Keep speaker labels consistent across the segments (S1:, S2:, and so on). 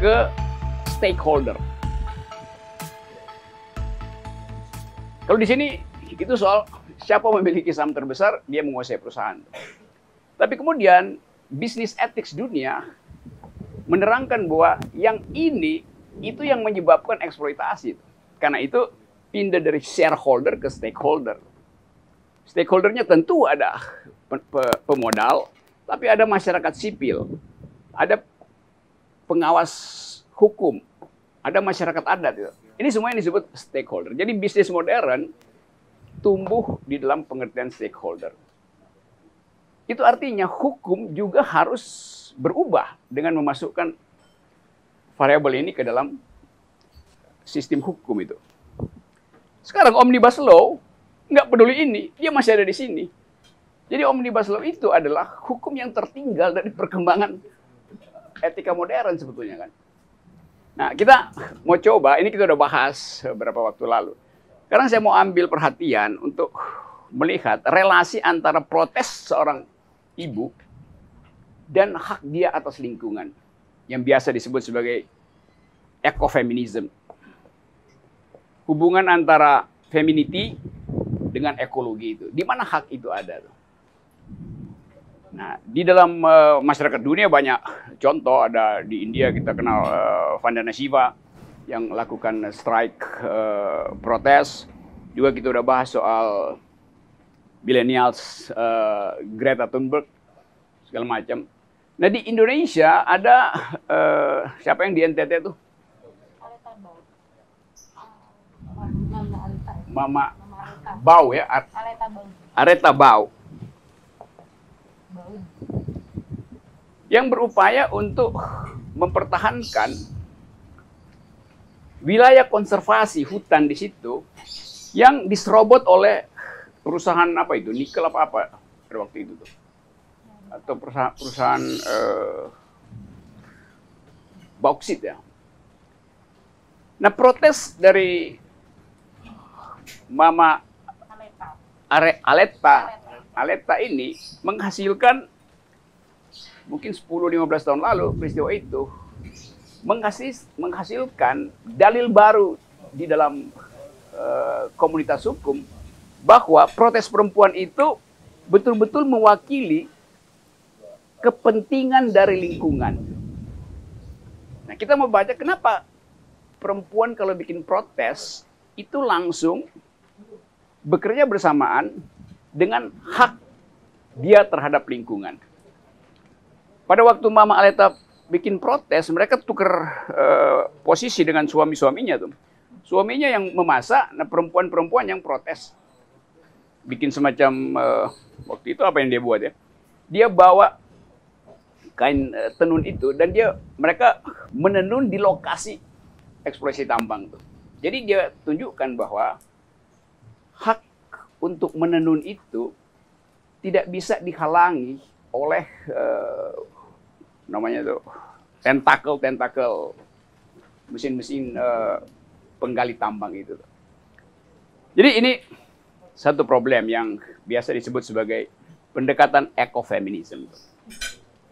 S1: ke stakeholder. Kalau di sini itu soal siapa memiliki saham terbesar, dia menguasai perusahaan. Tapi kemudian bisnis ethics dunia menerangkan bahwa yang ini itu yang menyebabkan eksploitasi. Karena itu pindah dari shareholder ke stakeholder. Stakeholdernya tentu ada pemodal, tapi ada masyarakat sipil, ada pengawas hukum, ada masyarakat adat. Gitu. Ini semua yang disebut stakeholder. Jadi bisnis modern tumbuh di dalam pengertian stakeholder. Itu artinya hukum juga harus berubah dengan memasukkan variabel ini ke dalam sistem hukum itu. Sekarang omnibus law nggak peduli ini, dia masih ada di sini. Jadi omnibus law itu adalah hukum yang tertinggal dari perkembangan etika modern sebetulnya kan. Nah kita mau coba, ini kita udah bahas beberapa waktu lalu. Sekarang saya mau ambil perhatian untuk melihat relasi antara protes seorang ibu dan hak dia atas lingkungan yang biasa disebut sebagai ekofeminisme. Hubungan antara femininity dengan ekologi itu. Di mana hak itu ada tuh? Nah, di dalam uh, masyarakat dunia banyak contoh ada di India kita kenal uh, Vandana Shiva yang lakukan strike uh, protes. Juga kita udah bahas soal millennials uh, Greta Thunberg segala macam. Nah di Indonesia ada uh, siapa yang di NTT tuh? Mama Bau ya? Areta Bau. Yang berupaya untuk mempertahankan wilayah konservasi hutan di situ yang diserobot oleh perusahaan apa itu? Nikel apa apa pada waktu itu tuh? Atau perusahaan, perusahaan uh, bauksit ya. Nah protes dari Mama Are, Aleta, Aleta ini menghasilkan mungkin 10-15 tahun lalu peristiwa itu menghasis, menghasilkan dalil baru di dalam uh, komunitas hukum bahwa protes perempuan itu betul-betul mewakili kepentingan dari lingkungan. Nah, kita mau baca kenapa perempuan kalau bikin protes itu langsung bekerja bersamaan dengan hak dia terhadap lingkungan. Pada waktu Mama Aleta bikin protes, mereka tukar uh, posisi dengan suami-suaminya tuh. Suaminya yang memasak, nah perempuan-perempuan yang protes. Bikin semacam uh, waktu itu apa yang dia buat ya? Dia bawa kain uh, tenun itu dan dia mereka menenun di lokasi eksplorasi tambang tuh. Jadi dia tunjukkan bahwa hak untuk menenun itu tidak bisa dihalangi oleh uh, namanya tuh tentakel tentakel mesin-mesin uh, penggali tambang itu. Jadi ini satu problem yang biasa disebut sebagai pendekatan ekofeminisme.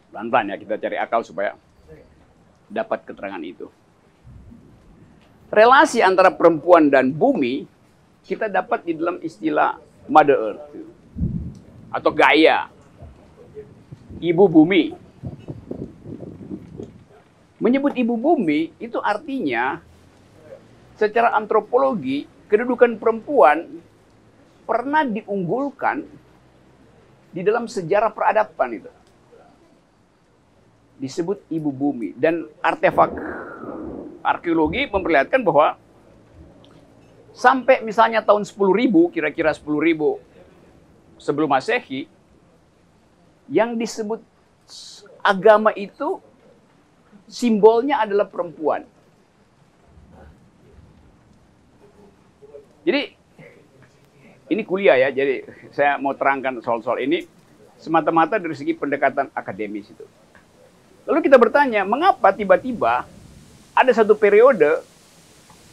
S1: Pelan-pelan ya kita cari akal supaya dapat keterangan itu. Relasi antara perempuan dan bumi kita dapat di dalam istilah Mother Earth atau Gaia, ibu bumi. Menyebut ibu bumi itu artinya secara antropologi kedudukan perempuan pernah diunggulkan di dalam sejarah peradaban itu. Disebut ibu bumi dan artefak. Arkeologi memperlihatkan bahwa sampai misalnya tahun 10.000 kira-kira 10.000 sebelum Masehi yang disebut agama itu simbolnya adalah perempuan. Jadi ini kuliah ya, jadi saya mau terangkan soal-soal ini semata-mata dari segi pendekatan akademis itu. Lalu kita bertanya, mengapa tiba-tiba ada satu periode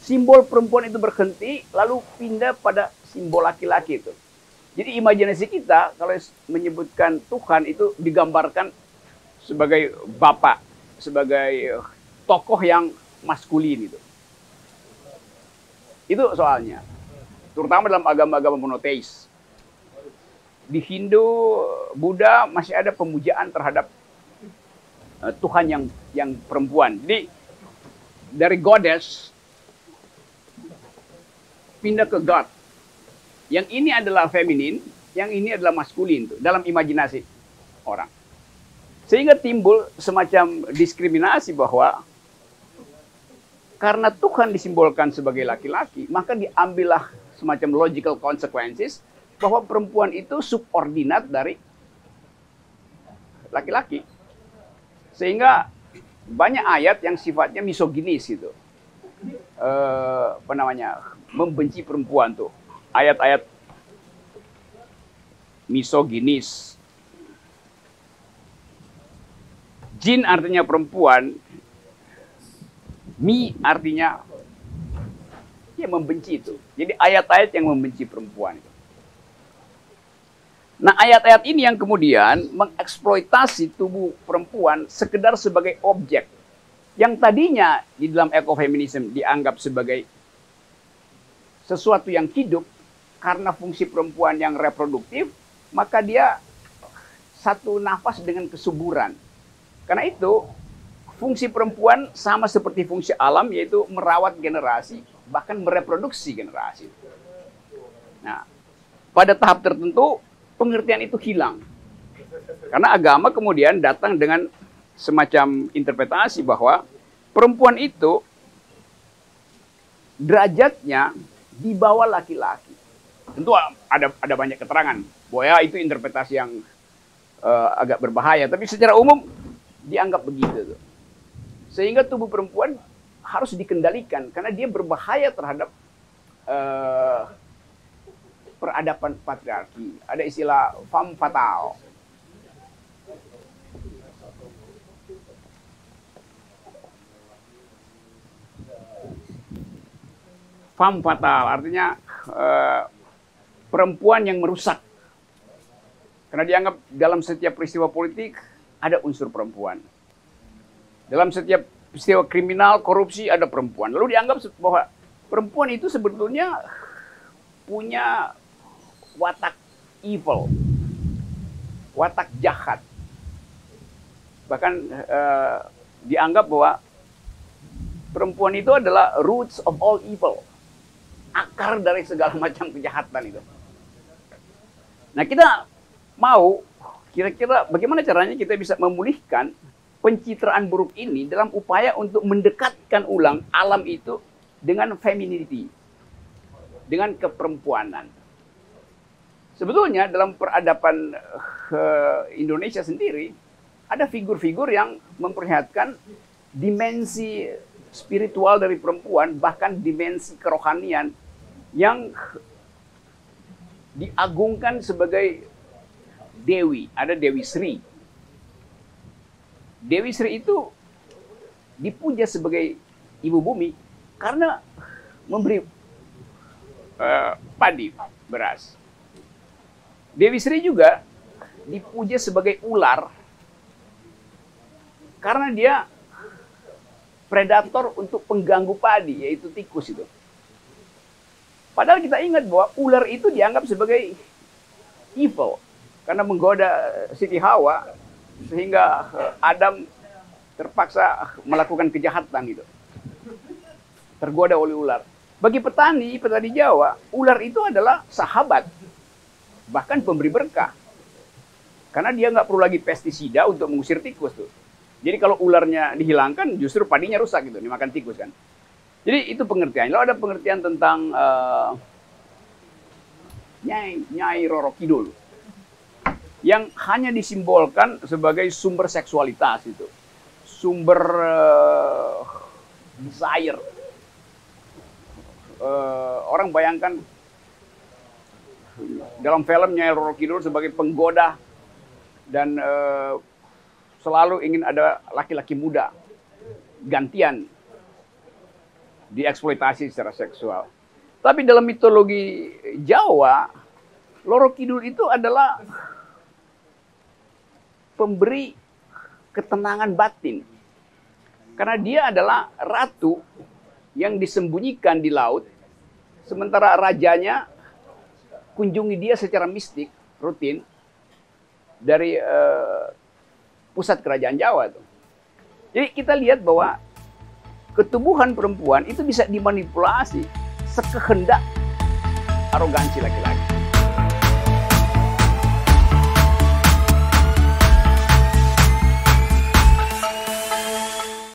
S1: simbol perempuan itu berhenti lalu pindah pada simbol laki-laki itu. Jadi imajinasi kita kalau menyebutkan Tuhan itu digambarkan sebagai bapak sebagai tokoh yang maskulin itu. Itu soalnya. Terutama dalam agama-agama monoteis. Di Hindu, Buddha masih ada pemujaan terhadap uh, Tuhan yang yang perempuan. Jadi dari goddess pindah ke god. Yang ini adalah feminin, yang ini adalah maskulin tuh dalam imajinasi orang. Sehingga timbul semacam diskriminasi bahwa karena Tuhan disimbolkan sebagai laki-laki, maka diambillah semacam logical consequences bahwa perempuan itu subordinat dari laki-laki. Sehingga banyak ayat yang sifatnya misoginis itu. Eh, apa namanya? membenci perempuan tuh. Ayat-ayat misoginis Jin artinya perempuan, mi artinya ya membenci itu. Jadi ayat-ayat yang membenci perempuan. Nah ayat-ayat ini yang kemudian mengeksploitasi tubuh perempuan sekedar sebagai objek. Yang tadinya di dalam ekofeminisme dianggap sebagai sesuatu yang hidup karena fungsi perempuan yang reproduktif, maka dia satu nafas dengan kesuburan karena itu, fungsi perempuan sama seperti fungsi alam, yaitu merawat generasi, bahkan mereproduksi generasi. Nah, pada tahap tertentu, pengertian itu hilang. Karena agama kemudian datang dengan semacam interpretasi bahwa perempuan itu derajatnya di bawah laki-laki. Tentu ada ada banyak keterangan bahwa ya itu interpretasi yang uh, agak berbahaya, tapi secara umum dianggap begitu tuh. Sehingga tubuh perempuan harus dikendalikan karena dia berbahaya terhadap uh, peradaban patriarki. Ada istilah fam fatal. Fam fatal artinya uh, perempuan yang merusak. Karena dianggap dalam setiap peristiwa politik ada unsur perempuan. Dalam setiap peristiwa kriminal, korupsi ada perempuan. Lalu dianggap bahwa perempuan itu sebetulnya punya watak evil, watak jahat. Bahkan uh, dianggap bahwa perempuan itu adalah roots of all evil, akar dari segala macam kejahatan itu. Nah kita mau Kira-kira bagaimana caranya kita bisa memulihkan pencitraan buruk ini dalam upaya untuk mendekatkan ulang alam itu dengan femininity, dengan keperempuanan. Sebetulnya dalam peradaban uh, Indonesia sendiri ada figur-figur yang memperlihatkan dimensi spiritual dari perempuan bahkan dimensi kerohanian yang diagungkan sebagai Dewi, ada Dewi Sri. Dewi Sri itu dipuja sebagai ibu bumi karena memberi uh, padi, beras. Dewi Sri juga dipuja sebagai ular karena dia predator untuk pengganggu padi, yaitu tikus itu. Padahal kita ingat bahwa ular itu dianggap sebagai evil, karena menggoda Siti Hawa sehingga eh, Adam terpaksa melakukan kejahatan gitu. Tergoda oleh ular. Bagi petani, petani Jawa, ular itu adalah sahabat, bahkan pemberi berkah. Karena dia nggak perlu lagi pestisida untuk mengusir tikus tuh. Jadi kalau ularnya dihilangkan, justru padinya rusak gitu, dimakan tikus kan. Jadi itu pengertian. Lalu ada pengertian tentang uh, Nyai, Nyai Roro Kidul yang hanya disimbolkan sebagai sumber seksualitas itu, sumber uh, desire. Uh, orang bayangkan dalam filmnya Roro Kidul sebagai penggoda dan uh, selalu ingin ada laki-laki muda gantian dieksploitasi secara seksual. Tapi dalam mitologi Jawa, Loro Kidul itu adalah pemberi ketenangan batin. Karena dia adalah ratu yang disembunyikan di laut, sementara rajanya kunjungi dia secara mistik, rutin, dari uh, pusat kerajaan Jawa. Tuh. Jadi kita lihat bahwa ketubuhan perempuan itu bisa dimanipulasi sekehendak arogansi laki-laki.